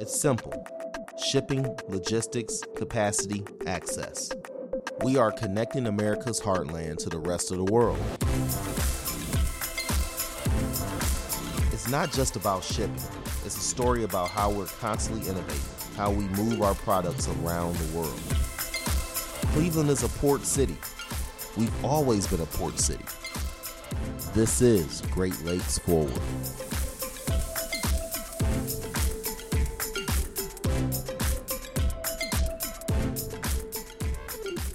It's simple shipping, logistics, capacity, access. We are connecting America's heartland to the rest of the world. It's not just about shipping, it's a story about how we're constantly innovating, how we move our products around the world. Cleveland is a port city. We've always been a port city. This is Great Lakes Forward.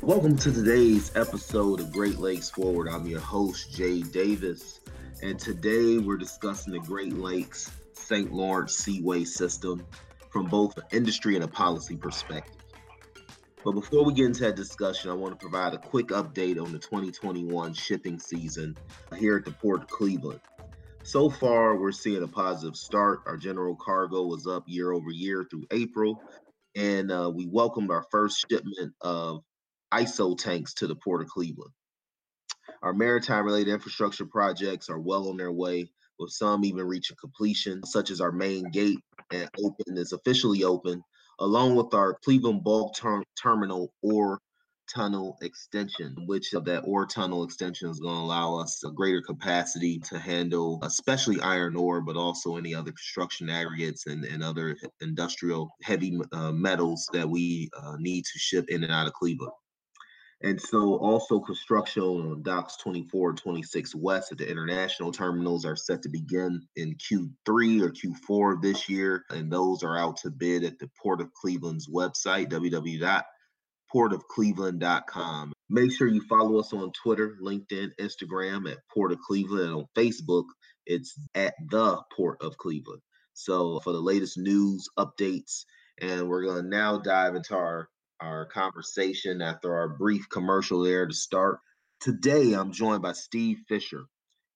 Welcome to today's episode of Great Lakes Forward. I'm your host, Jade Davis, and today we're discussing the Great Lakes St. Lawrence Seaway System from both an industry and a policy perspective. But before we get into that discussion, I want to provide a quick update on the 2021 shipping season here at the Port of Cleveland. So far, we're seeing a positive start. Our general cargo was up year over year through April, and uh, we welcomed our first shipment of ISO tanks to the Port of Cleveland. Our maritime related infrastructure projects are well on their way, with some even reaching completion, such as our main gate and open is officially open, along with our Cleveland bulk ter- terminal ore tunnel extension, which of that ore tunnel extension is going to allow us a greater capacity to handle, especially iron ore, but also any other construction aggregates and, and other industrial heavy uh, metals that we uh, need to ship in and out of Cleveland. And so also construction on docks 24 and 26 west at the international terminals are set to begin in Q3 or Q4 this year. And those are out to bid at the Port of Cleveland's website, www.portofcleveland.com. Make sure you follow us on Twitter, LinkedIn, Instagram at Port of Cleveland. And on Facebook, it's at the Port of Cleveland. So for the latest news, updates, and we're going to now dive into our our conversation after our brief commercial there to start. Today, I'm joined by Steve Fisher,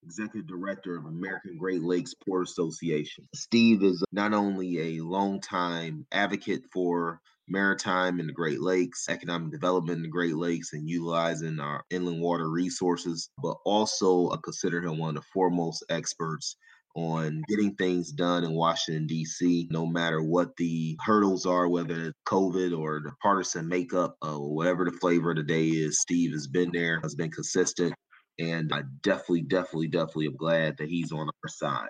Executive Director of American Great Lakes Port Association. Steve is not only a longtime advocate for maritime in the Great Lakes, economic development in the Great Lakes, and utilizing our inland water resources, but also I consider him one of the foremost experts on getting things done in Washington, D.C., no matter what the hurdles are, whether it's COVID or the partisan makeup, uh, whatever the flavor of the day is. Steve has been there, has been consistent. And I definitely, definitely, definitely am glad that he's on our side.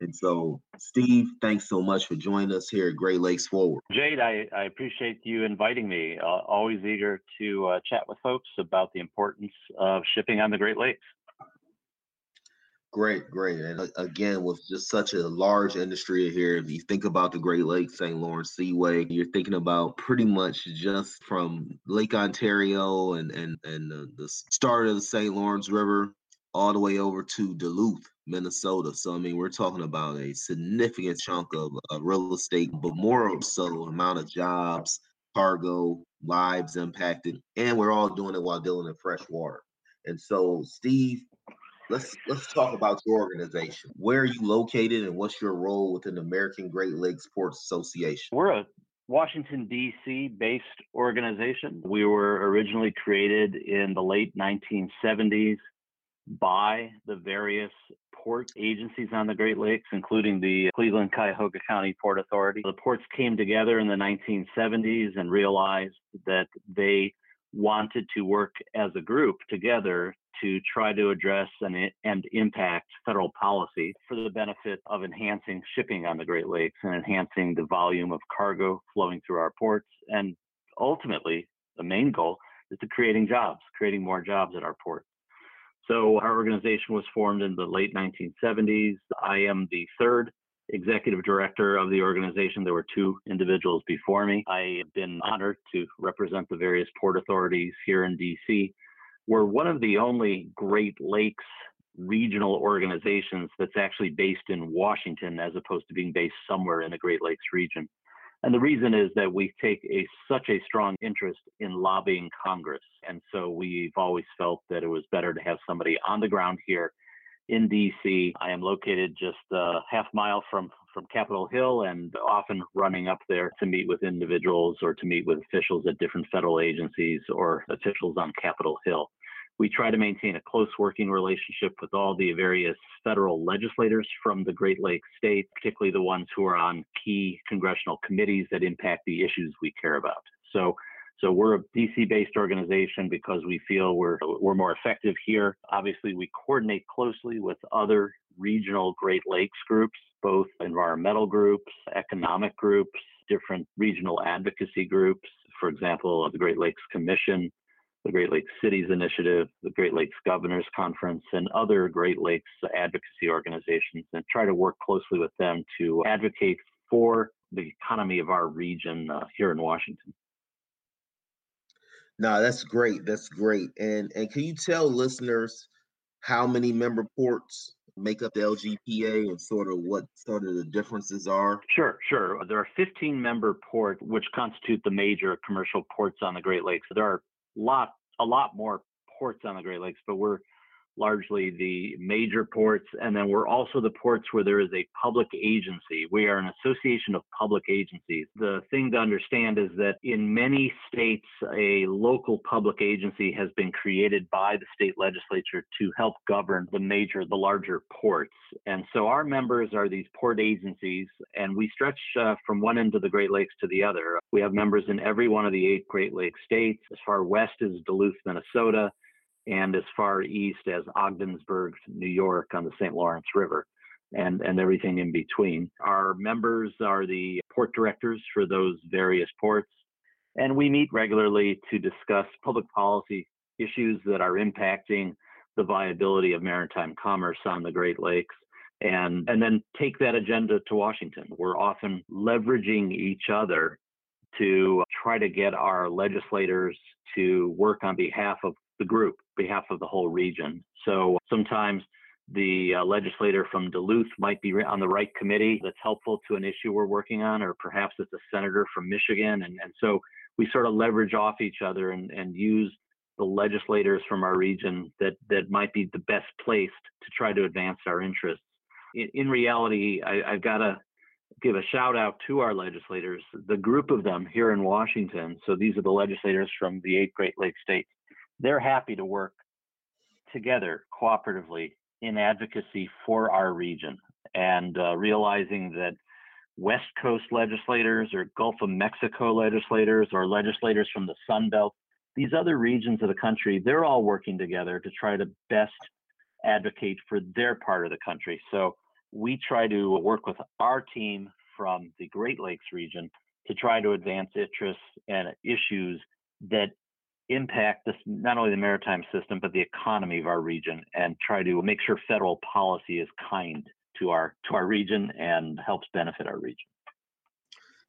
And so, Steve, thanks so much for joining us here at Great Lakes Forward. Jade, I, I appreciate you inviting me. Uh, always eager to uh, chat with folks about the importance of shipping on the Great Lakes. Great, great. And uh, again, with just such a large industry here, if you think about the Great Lakes St. Lawrence Seaway, you're thinking about pretty much just from Lake Ontario and and and the, the start of the St. Lawrence River all the way over to Duluth, Minnesota. So I mean, we're talking about a significant chunk of, of real estate, but more so amount of jobs, cargo, lives impacted, and we're all doing it while dealing in fresh water. And so, Steve, let's let's talk about your organization. Where are you located, and what's your role within the American Great Lakes Ports Association? We're a Washington D.C. based organization. We were originally created in the late 1970s by the various port agencies on the Great Lakes, including the Cleveland Cuyahoga County Port Authority. The ports came together in the 1970s and realized that they wanted to work as a group together to try to address and, and impact federal policy for the benefit of enhancing shipping on the Great Lakes and enhancing the volume of cargo flowing through our ports. And ultimately, the main goal is to creating jobs, creating more jobs at our ports. So our organization was formed in the late 1970s. I am the third executive director of the organization. There were two individuals before me. I have been honored to represent the various port authorities here in DC. We're one of the only Great Lakes regional organizations that's actually based in Washington as opposed to being based somewhere in the Great Lakes region. And the reason is that we take a such a strong interest in lobbying Congress. And so we've always felt that it was better to have somebody on the ground here in DC. I am located just a half mile from, from Capitol Hill and often running up there to meet with individuals or to meet with officials at different federal agencies or officials on Capitol Hill. We try to maintain a close working relationship with all the various federal legislators from the Great Lakes states, particularly the ones who are on key congressional committees that impact the issues we care about. So so we're a DC-based organization because we feel we're we're more effective here. Obviously, we coordinate closely with other regional Great Lakes groups, both environmental groups, economic groups, different regional advocacy groups. For example, the Great Lakes Commission, the Great Lakes Cities Initiative, the Great Lakes Governors Conference, and other Great Lakes advocacy organizations, and try to work closely with them to advocate for the economy of our region uh, here in Washington. No, that's great. That's great. And and can you tell listeners how many member ports make up the AGLPA and sort of what sort of the differences are? Sure, sure. There are 15 member ports which constitute the major commercial ports on the Great Lakes. There are lot a lot more ports on the Great Lakes, but we're largely the major ports. And then we're also the ports where there is a public agency. We are an association of public agencies. The thing to understand is that in many states, a local public agency has been created by the state legislature to help govern the major, the larger ports. And so our members are these port agencies, and we stretch uh, from one end of the Great Lakes to the other. We have members in every one of the eight Great Lakes states. As far west as Duluth, Minnesota and as far east as Ogdensburg, New York on the St. Lawrence River and, and everything in between. Our members are the port directors for those various ports, and we meet regularly to discuss public policy issues that are impacting the viability of maritime commerce on the Great Lakes. And, and then take that agenda to Washington. We're often leveraging each other to try to get our legislators to work on behalf of the group, behalf of the whole region. So sometimes the uh, legislator from Duluth might be on the right committee that's helpful to an issue we're working on, or perhaps it's a senator from Michigan. And, and so we sort of leverage off each other and, and use the legislators from our region that, that might be the best placed to try to advance our interests. In, in reality, I, I've got to give a shout out to our legislators, the group of them here in Washington. So these are the legislators from the eight Great Lakes states they're happy to work together cooperatively in advocacy for our region and uh, realizing that West Coast legislators or Gulf of Mexico legislators or legislators from the Sun Belt, these other regions of the country, they're all working together to try to best advocate for their part of the country. So we try to work with our team from the Great Lakes region to try to advance interests and issues that impact this not only the maritime system but the economy of our region and try to make sure federal policy is kind to our to our region and helps benefit our region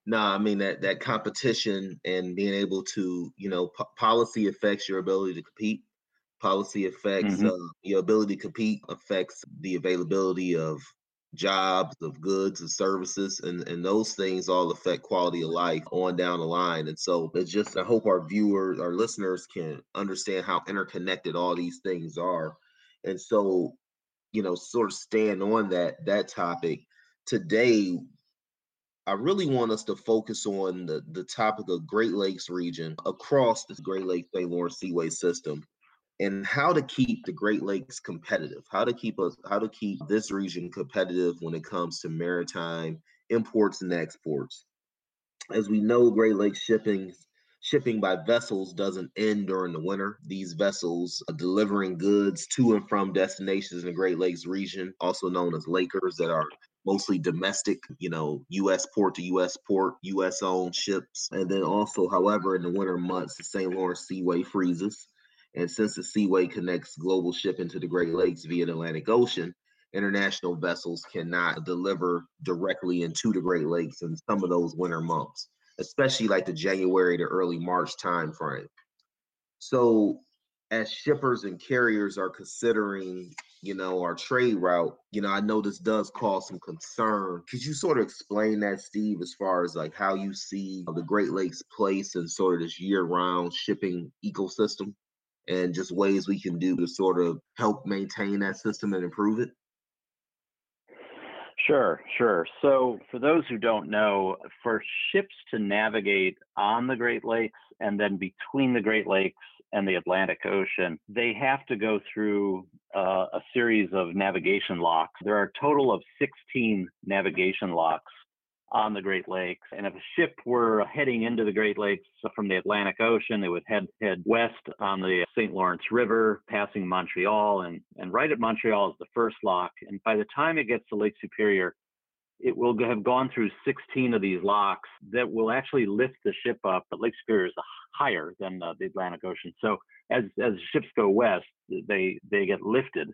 no i mean that that competition and being able to you know policy affects your ability to compete policy affects mm-hmm. uh, your ability to compete affects the availability of jobs, of goods and services, and, and those things all affect quality of life on down the line. And so it's just, I hope our viewers, our listeners can understand how interconnected all these things are. And so, you know, sort of stand on that that topic today. I really want us to focus on the, the topic of Great Lakes region across the Great Lakes St. Lawrence Seaway system and how to keep the Great Lakes competitive, how to keep us, how to keep this region competitive when it comes to maritime imports and exports. As we know, Great Lakes shipping shipping by vessels doesn't end during the winter. These vessels are delivering goods to and from destinations in the Great Lakes region, also known as Lakers, that are mostly domestic, you know, U.S. port to U.S. port, U.S. owned ships. And then also, however, in the winter months, the St. Lawrence Seaway freezes. And since the Seaway connects global shipping to the Great Lakes via the Atlantic Ocean, international vessels cannot deliver directly into the Great Lakes in some of those winter months, especially like the January to early March timeframe. So as shippers and carriers are considering, you know, our trade route, you know, I know this does cause some concern. Could you sort of explain that, Steve, as far as like how you see the Great Lakes place in sort of this year-round shipping ecosystem? And just ways we can do to sort of help maintain that system and improve it? Sure, sure. So, for those who don't know, for ships to navigate on the Great Lakes and then between the Great Lakes and the Atlantic Ocean, they have to go through uh, a series of navigation locks. There are a total of 16 navigation locks on the Great Lakes. And if a ship were heading into the Great Lakes from the Atlantic Ocean, they would head head west on the St. Lawrence River, passing Montreal, and and right at Montreal is the first lock. And by the time it gets to Lake Superior, it will have gone through 16 of these locks that will actually lift the ship up. But Lake Superior is higher than uh, the Atlantic Ocean, so as as ships go west, they they get lifted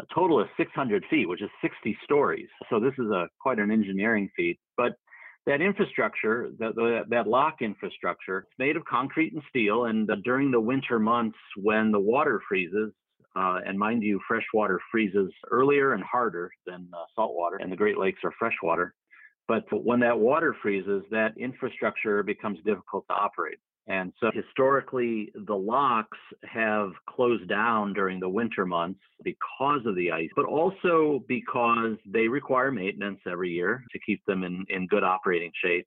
a total of 600 feet, which is 60 stories. So this is a quite an engineering feat. But that infrastructure, that, that lock infrastructure, it's made of concrete and steel. And uh, during the winter months when the water freezes, uh, and mind you, fresh water freezes earlier and harder than uh, salt water, and the Great Lakes are freshwater. But when that water freezes, that infrastructure becomes difficult to operate. And so historically, the locks have closed down during the winter months because of the ice, but also because they require maintenance every year to keep them in, in good operating shape.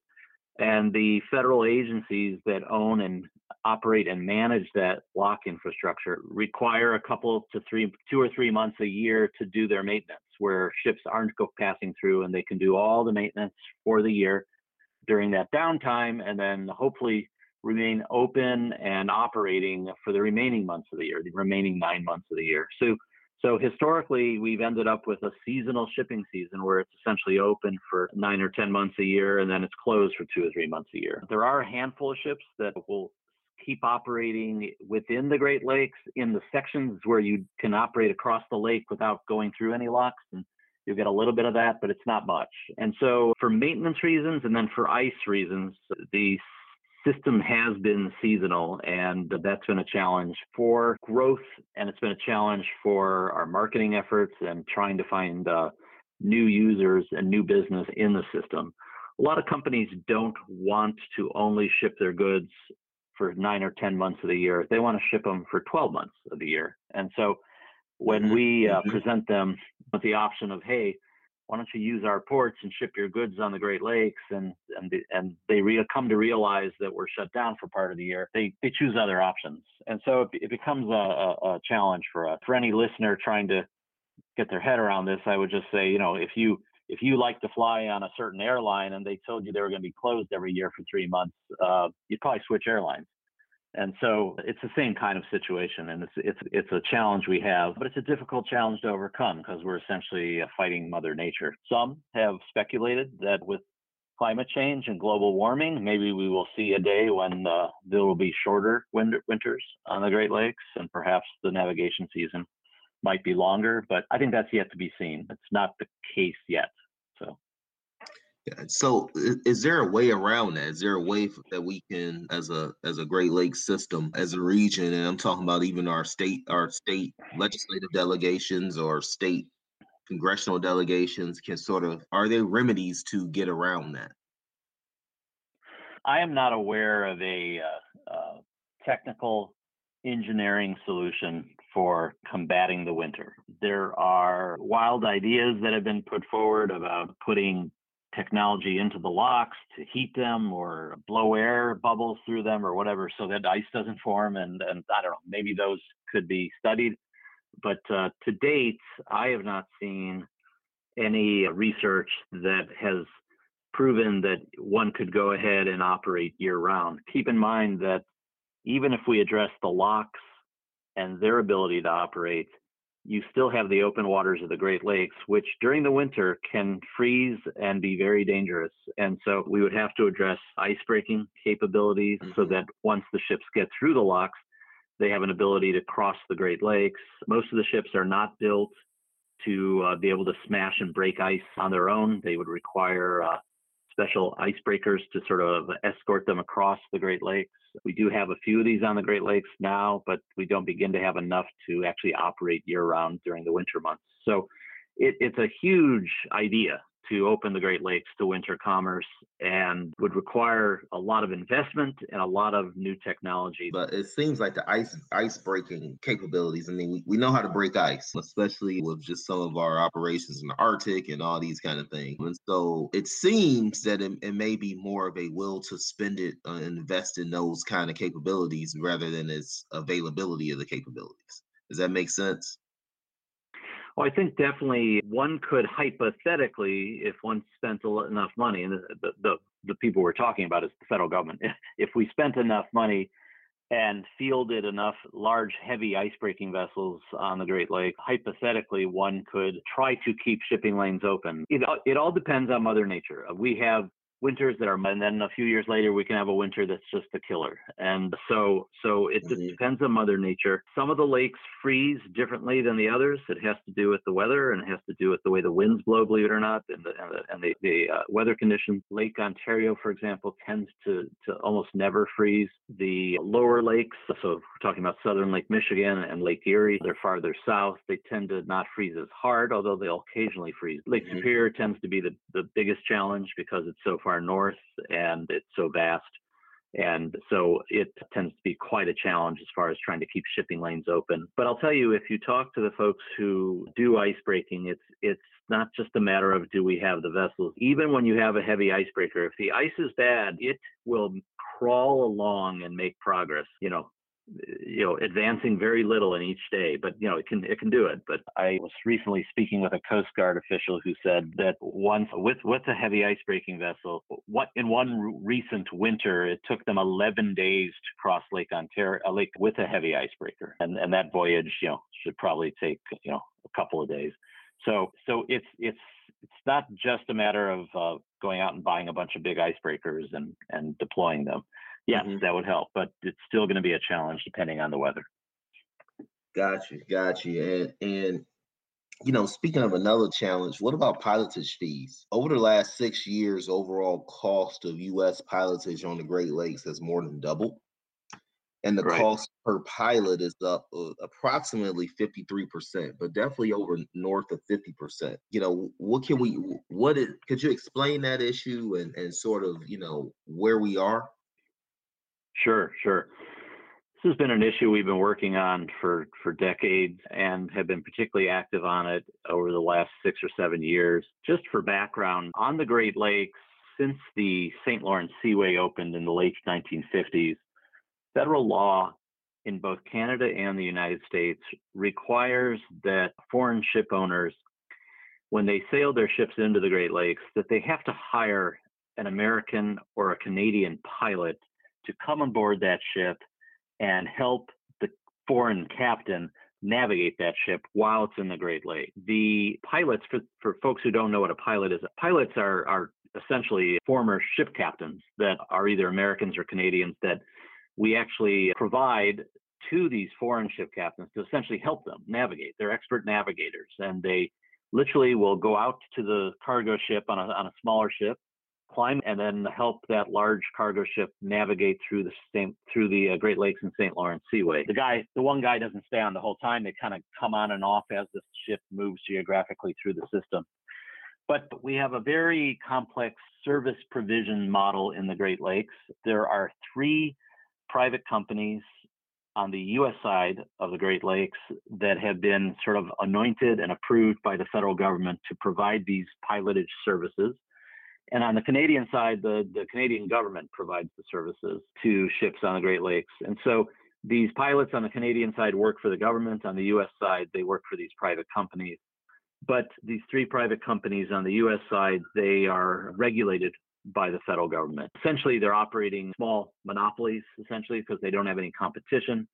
And the federal agencies that own and operate and manage that lock infrastructure require a couple to three, two or three months a year to do their maintenance, where ships aren't go passing through and they can do all the maintenance for the year during that downtime. And then hopefully remain open and operating for the remaining months of the year, the remaining nine months of the year. So, so historically, we've ended up with a seasonal shipping season where it's essentially open for nine or 10 months a year and then it's closed for two or three months a year. There are a handful of ships that will keep operating within the Great Lakes in the sections where you can operate across the lake without going through any locks. And you get a little bit of that, but it's not much. And so, for maintenance reasons and then for ice reasons, the system has been seasonal, and that's been a challenge for growth, and it's been a challenge for our marketing efforts and trying to find uh, new users and new business in the system. A lot of companies don't want to only ship their goods for nine or 10 months of the year. They want to ship them for 12 months of the year. And so when mm-hmm. we uh, mm-hmm. present them with the option of, hey, why don't you use our ports and ship your goods on the Great Lakes? And and and they re- come to realize that we're shut down for part of the year. They they choose other options, and so it, it becomes a, a, a challenge for us. For any listener trying to get their head around this, I would just say, you know, if you if you like to fly on a certain airline and they told you they were going to be closed every year for three months, uh, you'd probably switch airlines. And so it's the same kind of situation, and it's it's it's a challenge we have, but it's a difficult challenge to overcome because we're essentially fighting Mother Nature. Some have speculated that with climate change and global warming, maybe we will see a day when uh, there will be shorter winter, winters on the Great Lakes, and perhaps the navigation season might be longer. But I think that's yet to be seen. It's not the case yet. So. So, is there a way around that? Is there a way that we can, as a as a Great Lakes system, as a region, and I'm talking about even our state, our state legislative delegations or state congressional delegations, can sort of are there remedies to get around that? I am not aware of a uh, uh, technical engineering solution for combating the winter. There are wild ideas that have been put forward about putting technology into the locks to heat them or blow air bubbles through them or whatever so that ice doesn't form and, and i don't know maybe those could be studied but uh, to date i have not seen any research that has proven that one could go ahead and operate year round keep in mind that even if we address the locks and their ability to operate you still have the open waters of the Great Lakes, which during the winter can freeze and be very dangerous. And so we would have to address ice breaking capabilities mm-hmm. so that once the ships get through the locks, they have an ability to cross the Great Lakes. Most of the ships are not built to uh, be able to smash and break ice on their own. They would require uh, special icebreakers to sort of escort them across the Great Lakes. We do have a few of these on the Great Lakes now, but we don't begin to have enough to actually operate year round during the winter months. So it, it's a huge idea to open the Great Lakes to winter commerce and would require a lot of investment and a lot of new technology. But it seems like the ice ice breaking capabilities. I mean, we, we know how to break ice, especially with just some of our operations in the Arctic and all these kind of things. And so it seems that it, it may be more of a will to spend it uh, invest in those kind of capabilities rather than its availability of the capabilities. Does that make sense? Well, I think definitely one could hypothetically, if one spent enough money, and the, the, the people we're talking about is the federal government, if we spent enough money and fielded enough large, heavy icebreaking vessels on the Great Lake, hypothetically, one could try to keep shipping lanes open. It, it all depends on Mother Nature. We have winters that are and then a few years later we can have a winter that's just a killer. And so so it mm-hmm. depends on mother nature. Some of the lakes freeze differently than the others. It has to do with the weather and it has to do with the way the winds blow believe it or not and the and the, and the, the uh, weather conditions. Lake ontario for example tends to to almost never freeze the lower lakes. So we're talking about southern lake michigan and lake erie they're farther south. They tend to not freeze as hard although they'll occasionally freeze. Lake mm-hmm. superior tends to be the, the biggest challenge because it's so far north and it's so vast. And so it tends to be quite a challenge as far as trying to keep shipping lanes open. But I'll tell you, if you talk to the folks who do ice breaking, it's it's not just a matter of do we have the vessels. Even when you have a heavy icebreaker, if the ice is bad, it will crawl along and make progress. You know, you know advancing very little in each day but you know it can it can do it but i was recently speaking with a coast guard official who said that once with with a heavy ice breaking vessel what in one recent winter it took them 11 days to cross lake ontario a lake with a heavy icebreaker and and that voyage you know should probably take you know a couple of days. So so it's it's it's not just a matter of uh, going out and buying a bunch of big icebreakers and and deploying them yes, mm-hmm. that would help, but it's still going to be a challenge depending on the weather. Got you, got you. And and you know, speaking of another challenge, what about pilotage fees? Over the last six years, overall cost of U.S. pilotage on the Great Lakes has more than doubled, and the right. cost per pilot is up uh, approximately fifty three percent, but definitely over north of fifty percent. You know, what can we? What is? Could you explain that issue and and sort of you know where we are? Sure, sure. This has been an issue we've been working on for, for decades and have been particularly active on it over the last six or seven years. Just for background, on the Great Lakes, since the St. Lawrence Seaway opened in the late 1950s, federal law in both Canada and the United States requires that foreign ship owners, when they sail their ships into the Great Lakes, that they have to hire an American or a Canadian pilot to come on board that ship and help the foreign captain navigate that ship while it's in the Great Lake. The pilots, for, for folks who don't know what a pilot is, pilots are, are essentially former ship captains that are either Americans or Canadians that we actually provide to these foreign ship captains to essentially help them navigate. They're expert navigators and they literally will go out to the cargo ship on a, on a smaller ship climb and then help that large cargo ship navigate through the same through the uh, Great Lakes and St. Lawrence Seaway. The guy, the one guy doesn't stay on the whole time. They kind of come on and off as the ship moves geographically through the system. But we have a very complex service provision model in the Great Lakes. There are three private companies on the U.S. side of the Great Lakes that have been sort of anointed and approved by the federal government to provide these pilotage services. And on the Canadian side, the, the Canadian government provides the services to ships on the Great Lakes. And so these pilots on the Canadian side work for the government. On the US side, they work for these private companies. But these three private companies on the US side, they are regulated by the federal government. Essentially, they're operating small monopolies, essentially, because they don't have any competition.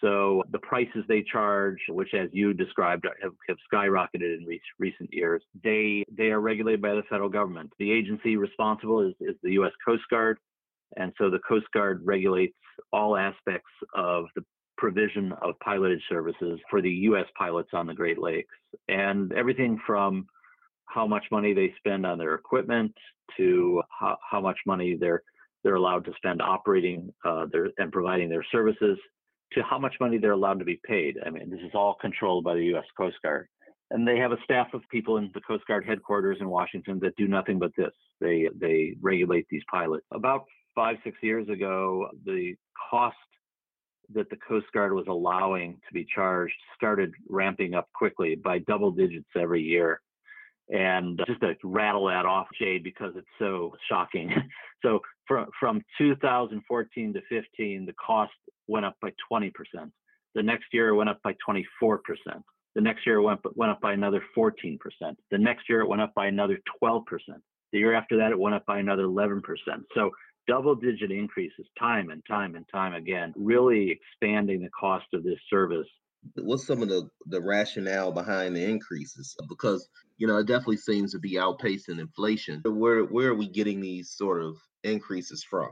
So the prices they charge, which as you described have, have skyrocketed in re- recent years, they they are regulated by the federal government. The agency responsible is, is the U.S. Coast Guard, and so the Coast Guard regulates all aspects of the provision of pilotage services for the U.S. pilots on the Great Lakes, and everything from how much money they spend on their equipment to how, how much money they're they're allowed to spend operating uh, their and providing their services to how much money they're allowed to be paid. I mean, this is all controlled by the U.S. Coast Guard. and they have a staff of people in the Coast Guard headquarters in Washington that do nothing but this. They they regulate these pilots. About five six years ago, the cost that the Coast Guard was allowing to be charged started ramping up quickly by double digits every year. And just to rattle that off, Jade, because it's so shocking. so from from 2014 to 15, the cost went up by 20 percent. The next year it went up by 24 percent. The next year it went, went up by another 14%. The next year it went up by another 12%. The year after that, it went up by another 11%. So double digit increases time and time and time again, really expanding the cost of this service. What's some of the, the rationale behind the increases? Because, you know, it definitely seems to be outpacing inflation. Where, where are we getting these sort of increases from?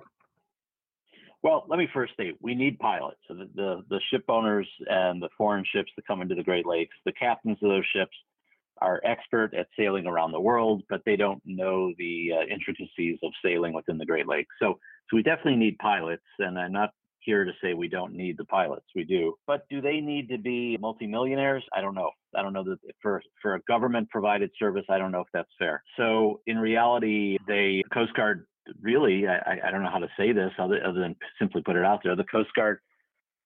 Well, let me first state we need pilots. So the, the, the ship owners and the foreign ships that come into the Great Lakes, the captains of those ships are expert at sailing around the world, but they don't know the uh, intricacies of sailing within the Great Lakes. So, so we definitely need pilots, and I'm not here to say we don't need the pilots. We do, but do they need to be multimillionaires? I don't know. I don't know that for for a government provided service, I don't know if that's fair. So in reality, they Coast Guard really, I, I don't know how to say this other, other than simply put it out there. The Coast Guard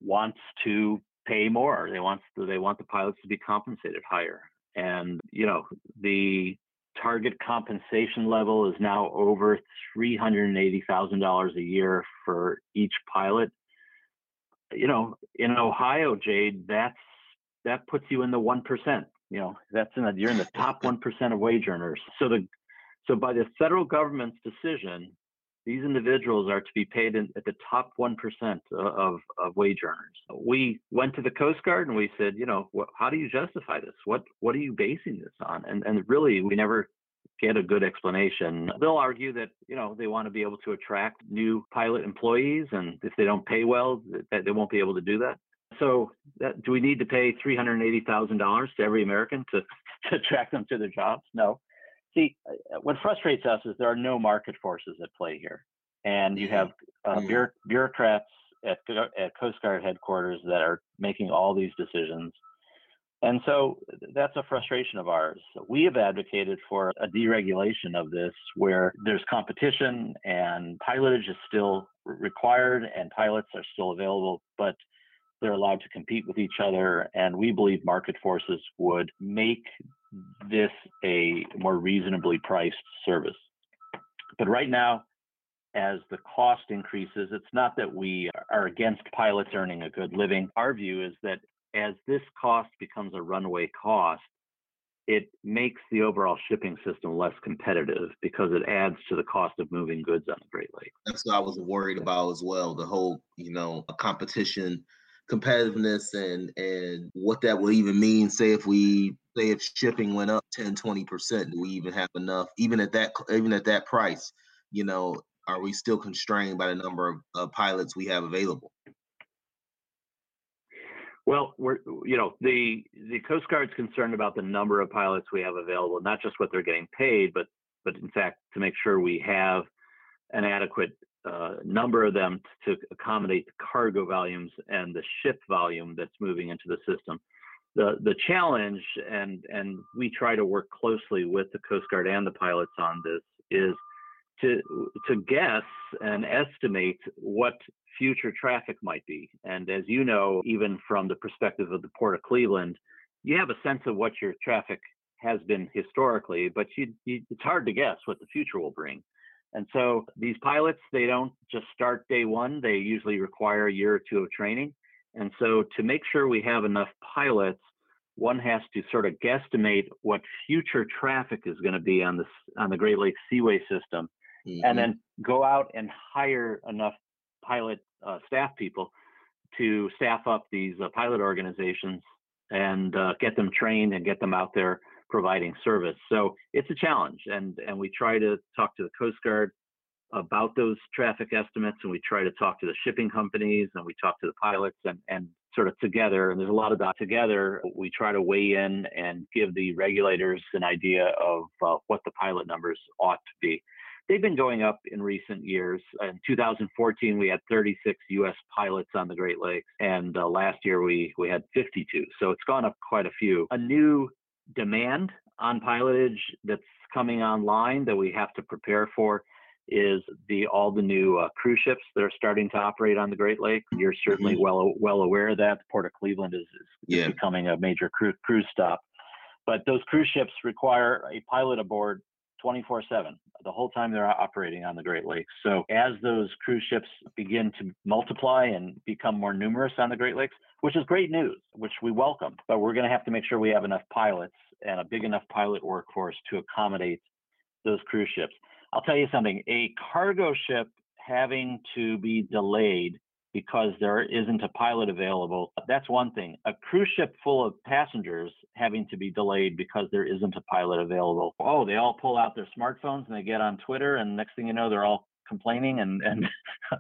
wants to pay more. They want they want the pilots to be compensated higher. And you know the target compensation level is now over three hundred and eighty thousand dollars a year for each pilot. You know, in Ohio, Jade, that's that puts you in the one percent. You know, that's in the, you're in the top one percent of wage earners. So the so by the federal government's decision, these individuals are to be paid in, at the top 1% of, of wage earners. We went to the Coast Guard and we said, you know, what, how do you justify this? What, what are you basing this on? And, and really, we never get a good explanation. They'll argue that, you know, they want to be able to attract new pilot employees. And if they don't pay well, that they won't be able to do that. So that, do we need to pay $380,000 to every American to, to attract them to their jobs? No. See, uh, what frustrates us is there are no market forces at play here, and you have uh, mm-hmm. bureaucrats at at Coast Guard headquarters that are making all these decisions, and so that's a frustration of ours. We have advocated for a deregulation of this, where there's competition and pilotage is still required and pilots are still available, but they're allowed to compete with each other. And we believe market forces would make this a more reasonably priced service. But right now, as the cost increases, it's not that we are against pilots earning a good living. Our view is that as this cost becomes a runaway cost, it makes the overall shipping system less competitive because it adds to the cost of moving goods on the Great Lakes. That's what I was worried about as well. The whole, you know, competition competitiveness and and what that will even mean say if we say if shipping went up 10 20% do we even have enough even at that even at that price you know are we still constrained by the number of uh, pilots we have available well we're you know the the coast guard's concerned about the number of pilots we have available not just what they're getting paid but but in fact to make sure we have an adequate uh, number of them to accommodate the cargo volumes and the ship volume that's moving into the system. The the challenge, and and we try to work closely with the Coast Guard and the pilots on this, is to to guess and estimate what future traffic might be. And as you know, even from the perspective of the Port of Cleveland, you have a sense of what your traffic has been historically, but you, you, it's hard to guess what the future will bring. And so these pilots, they don't just start day one, they usually require a year or two of training. And so to make sure we have enough pilots, one has to sort of guesstimate what future traffic is going to be on this on the Great Lakes Seaway system, mm-hmm. and then go out and hire enough pilot uh, staff people to staff up these uh, pilot organizations and uh, get them trained and get them out there providing service. So it's a challenge, and and we try to talk to the Coast Guard about those traffic estimates, and we try to talk to the shipping companies, and we talk to the pilots, and and sort of together. And there's a lot of that together. We try to weigh in and give the regulators an idea of uh, what the pilot numbers ought to be. They've been going up in recent years. In 2014, we had 36 U.S. pilots on the Great Lakes, and uh, last year we we had 52. So it's gone up quite a few. A new demand on pilotage that's coming online that we have to prepare for is the all the new uh, cruise ships that are starting to operate on the Great Lakes. You're certainly mm-hmm. well well aware of that. The Port of Cleveland is, is yeah. becoming a major cru- cruise stop. But those cruise ships require a pilot aboard 24 7 the whole time they're operating on the Great Lakes. So, as those cruise ships begin to multiply and become more numerous on the Great Lakes, which is great news, which we welcome, but we're going to have to make sure we have enough pilots and a big enough pilot workforce to accommodate those cruise ships. I'll tell you something a cargo ship having to be delayed because there isn't a pilot available. That's one thing. A cruise ship full of passengers having to be delayed because there isn't a pilot available. Oh, they all pull out their smartphones and they get on Twitter, and next thing you know, they're all complaining and and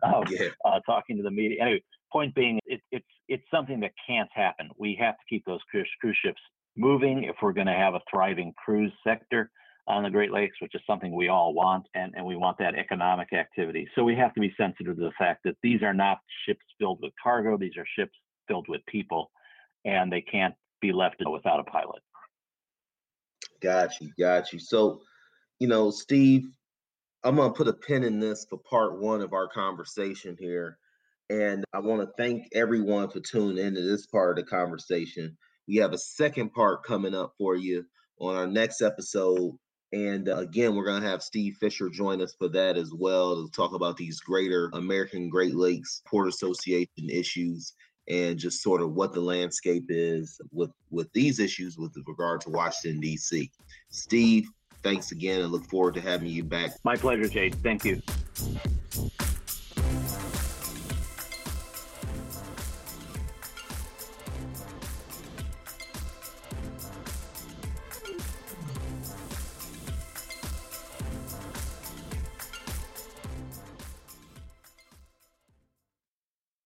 uh, yeah. uh, talking to the media. Anyway, point being, it, it's it's something that can't happen. We have to keep those cruise, cruise ships moving if we're going to have a thriving cruise sector on the Great Lakes, which is something we all want, and, and we want that economic activity. So we have to be sensitive to the fact that these are not ships filled with cargo, these are ships filled with people, and they can't be left without a pilot. Got you, got you. So, you know, Steve, I'm going to put a pin in this for part one of our conversation here. And I want to thank everyone for tuning into this part of the conversation. We have a second part coming up for you on our next episode and uh, again, we're going to have Steve Fisher join us for that as well to talk about these greater American Great Lakes Port Association issues and just sort of what the landscape is with with these issues with regard to Washington D.C. Steve, thanks again, and look forward to having you back. My pleasure, Jade. Thank you.